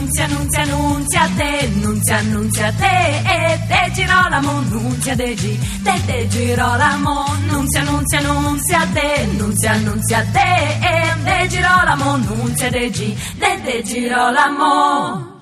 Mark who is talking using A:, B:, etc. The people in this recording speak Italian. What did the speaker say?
A: nunzia, nunzia, nunzia te, nunzia, nunzia te, e te Girolamo, nunzia de te te Girolamo, nunzia, nunzia, nunzia te, nunzia, nunzia te, e te Girolamo, nunzia de te te Girolamo.